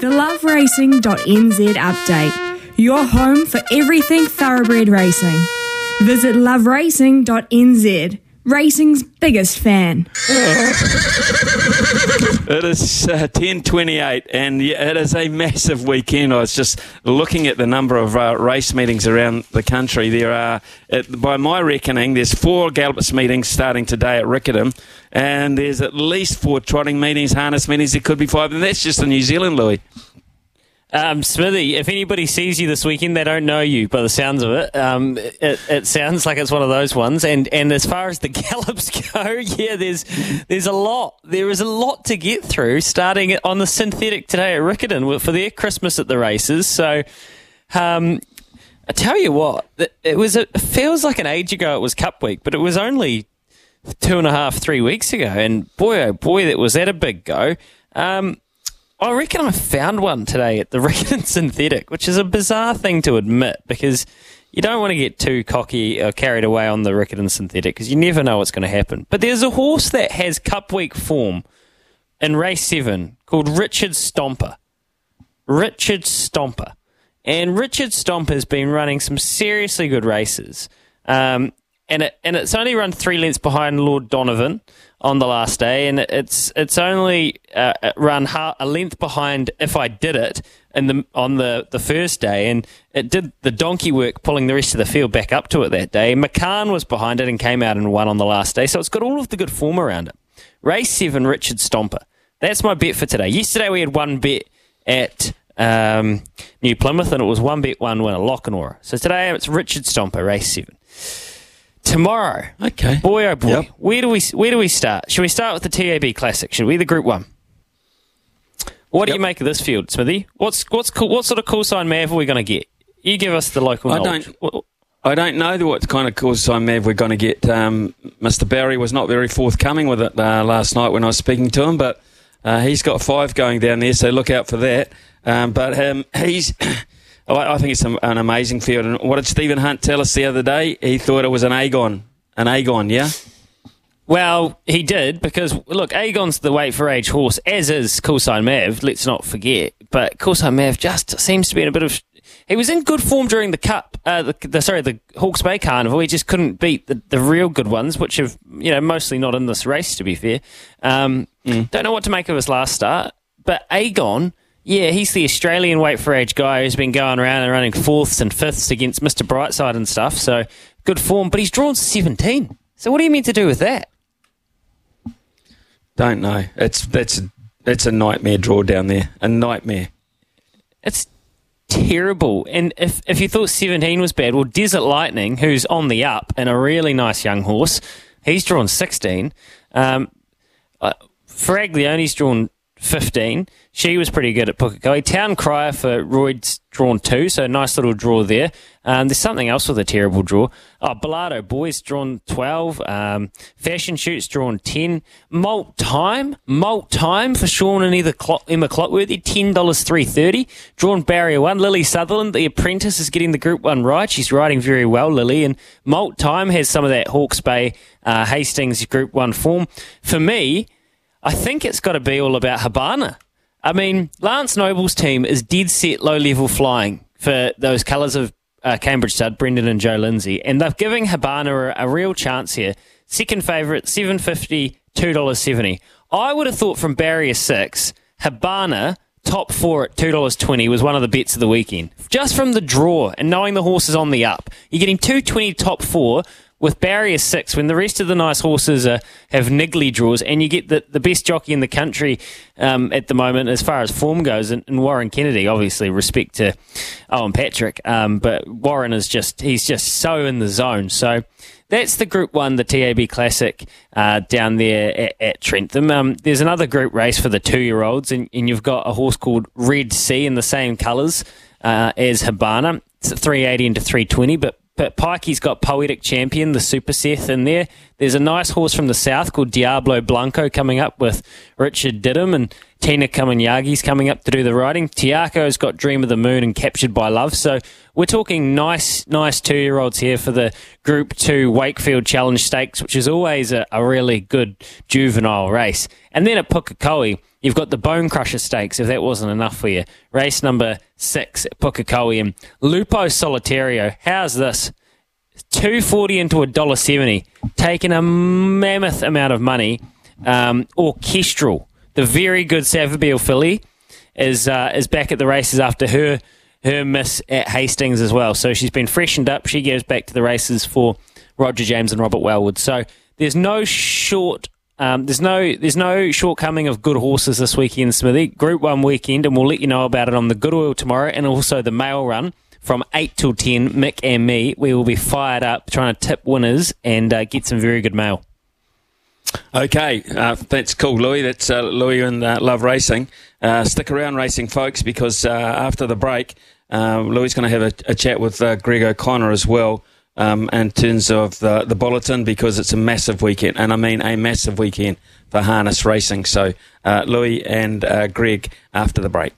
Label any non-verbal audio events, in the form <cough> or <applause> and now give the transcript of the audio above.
The loveracing.nz update, your home for everything thoroughbred racing. Visit loveracing.nz, racing's biggest fan. It is uh, 10.28 and yeah, it is a massive weekend. I was just looking at the number of uh, race meetings around the country. There are, by my reckoning, there's four Gallops meetings starting today at Riccarton and there's at least four trotting meetings, harness meetings. There could be five and that's just in New Zealand, Louis. Um, Smithy, if anybody sees you this weekend, they don't know you by the sounds of it. Um, it. It sounds like it's one of those ones. And, and as far as the <laughs> gallops go, yeah, there's there's a lot. There is a lot to get through. Starting on the synthetic today at Riccarton for their Christmas at the races. So, um, I tell you what, it was. It feels like an age ago. It was Cup Week, but it was only two and a half, three weeks ago. And boy, oh boy, that was that a big go. Um, I reckon I found one today at the <laughs> Riccarton Synthetic, which is a bizarre thing to admit because you don't want to get too cocky or carried away on the Riccarton Synthetic because you never know what's going to happen. But there's a horse that has Cup Week form in race seven called Richard Stomper. Richard Stomper. And Richard Stomper has been running some seriously good races. Um, and it, and it's only run three lengths behind Lord Donovan on the last day, and it's it's only uh, run a length behind if I did it in the on the, the first day, and it did the donkey work pulling the rest of the field back up to it that day. McCann was behind it and came out and won on the last day, so it's got all of the good form around it. Race seven, Richard Stomper. That's my bet for today. Yesterday we had one bet at um, New Plymouth, and it was one bet, one winner, Lochinora. So today it's Richard Stomper, race seven tomorrow. Okay. Boy, oh boy. Yep. Where do we where do we start? Should we start with the TAB Classic? Should we the Group One? What do you make of this field, Smithy? What's what's cool, what sort of call sign Mav are we going to get? You give us the local. I knowledge. don't. I don't know what kind of call sign Mav we're going to get. Um, Mr. Barry was not very forthcoming with it uh, last night when I was speaking to him, but uh, he's got five going down there, so look out for that. Um, but um, he's Oh, I think it's an amazing field. And what did Stephen Hunt tell us the other day? He thought it was an Agon. An Agon, yeah? Well, he did because look, Agon's the weight for age horse, as is Callsign Mav. Let's not forget, but Callsign Mav just seems to be in a bit of. He was in good form during the Cup, uh, the, the, sorry, the Hawke's Bay Carnival. He just couldn't beat the, the real good ones, which have you know mostly not in this race. To be fair, um, mm. don't know what to make of his last start, but Agon yeah, he's the Australian weight for age guy who's been going around and running fourths and fifths against Mr. Brightside and stuff. So good form, but he's drawn 17. So what do you mean to do with that? Don't know. It's that's that's a nightmare draw down there. A nightmare. It's terrible. And if if you thought 17 was bad, well, Desert Lightning, who's on the up and a really nice young horse, he's drawn 16. Um, uh, Faraglioni's drawn 15. She was pretty good at Pukekohe. Town Crier for Royd's drawn two, so nice little draw there. Um, there's something else with a terrible draw. Oh, Bellardo Boys drawn 12. Um, Fashion Shoots drawn 10. Malt Time, Malt Time for Sean and either Emma Clotworthy, $10 330. Drawn Barrier 1. Lily Sutherland, the apprentice, is getting the Group 1 right. She's riding very well, Lily. And Malt Time has some of that Hawke's Bay uh, Hastings Group 1 form. For me, I think it's got to be all about Habana. I mean, Lance Noble's team is dead set low level flying for those colours of uh, Cambridge stud, Brendan and Joe Lindsay. And they're giving Habana a, a real chance here. Second favourite, seven fifty, two dollars seventy. I would have thought from barrier six, Habana top four at two dollars twenty was one of the bets of the weekend. Just from the draw and knowing the horse is on the up, you're getting two twenty top four with barrier six, when the rest of the nice horses are, have niggly draws, and you get the, the best jockey in the country um, at the moment as far as form goes, and, and, Warren Kennedy, obviously, respect to Owen Patrick, um, but Warren is just, he's just so in the zone. So that's the Group 1, the TAB Classic uh, down there at, at Trentham. Um, there's another group race for the two year olds, and, and, you've got a horse called Red Sea in the same colours uh, as Habana. It's 380 into 320, but but Pikey's got Poetic Champion, the Super Seth in there. There's a nice horse from the south called Diablo Blanco coming up with Richard Diddham and Tina Comignaghi's coming up to do the riding. Te Akau's got Dream of the Moon and Captured by Love. So we're talking nice, nice two year olds here for the Group 2 Wakefield Challenge Stakes, which is always a, a really good juvenile race. And then at Pukekohe, you've got the Bone Crusher Stakes, if that wasn't enough for you. Race number six at Pukekohe. Lupo Solitario, how's this? 240 into a dollar 70, taking a mammoth amount of money. Um, Orchestral, the very good Savabeel filly, is uh, is back at the races after her her miss at Hastings as well. So she's been freshened up. She goes back to the races for Roger James and Robert Wellwood. So there's no short. Um, there's no there's no shortcoming of good horses this weekend, Smithy. Group one weekend, and we'll let you know about it on the Good Oil tomorrow, and also the mail run from 8 till 10, Mick and me, we will be fired up trying to tip winners and uh, get some very good mail. Okay, uh, that's cool, Louis. That's uh, Louis and uh, Love Racing. Uh, stick around, racing folks, because uh, after the break, Louis is going to have a, a, chat with Greg O'Connor as well um, in terms of the, the bulletin, because it's a massive weekend, and I mean a massive weekend for harness racing. So, Louis and Greg after the break.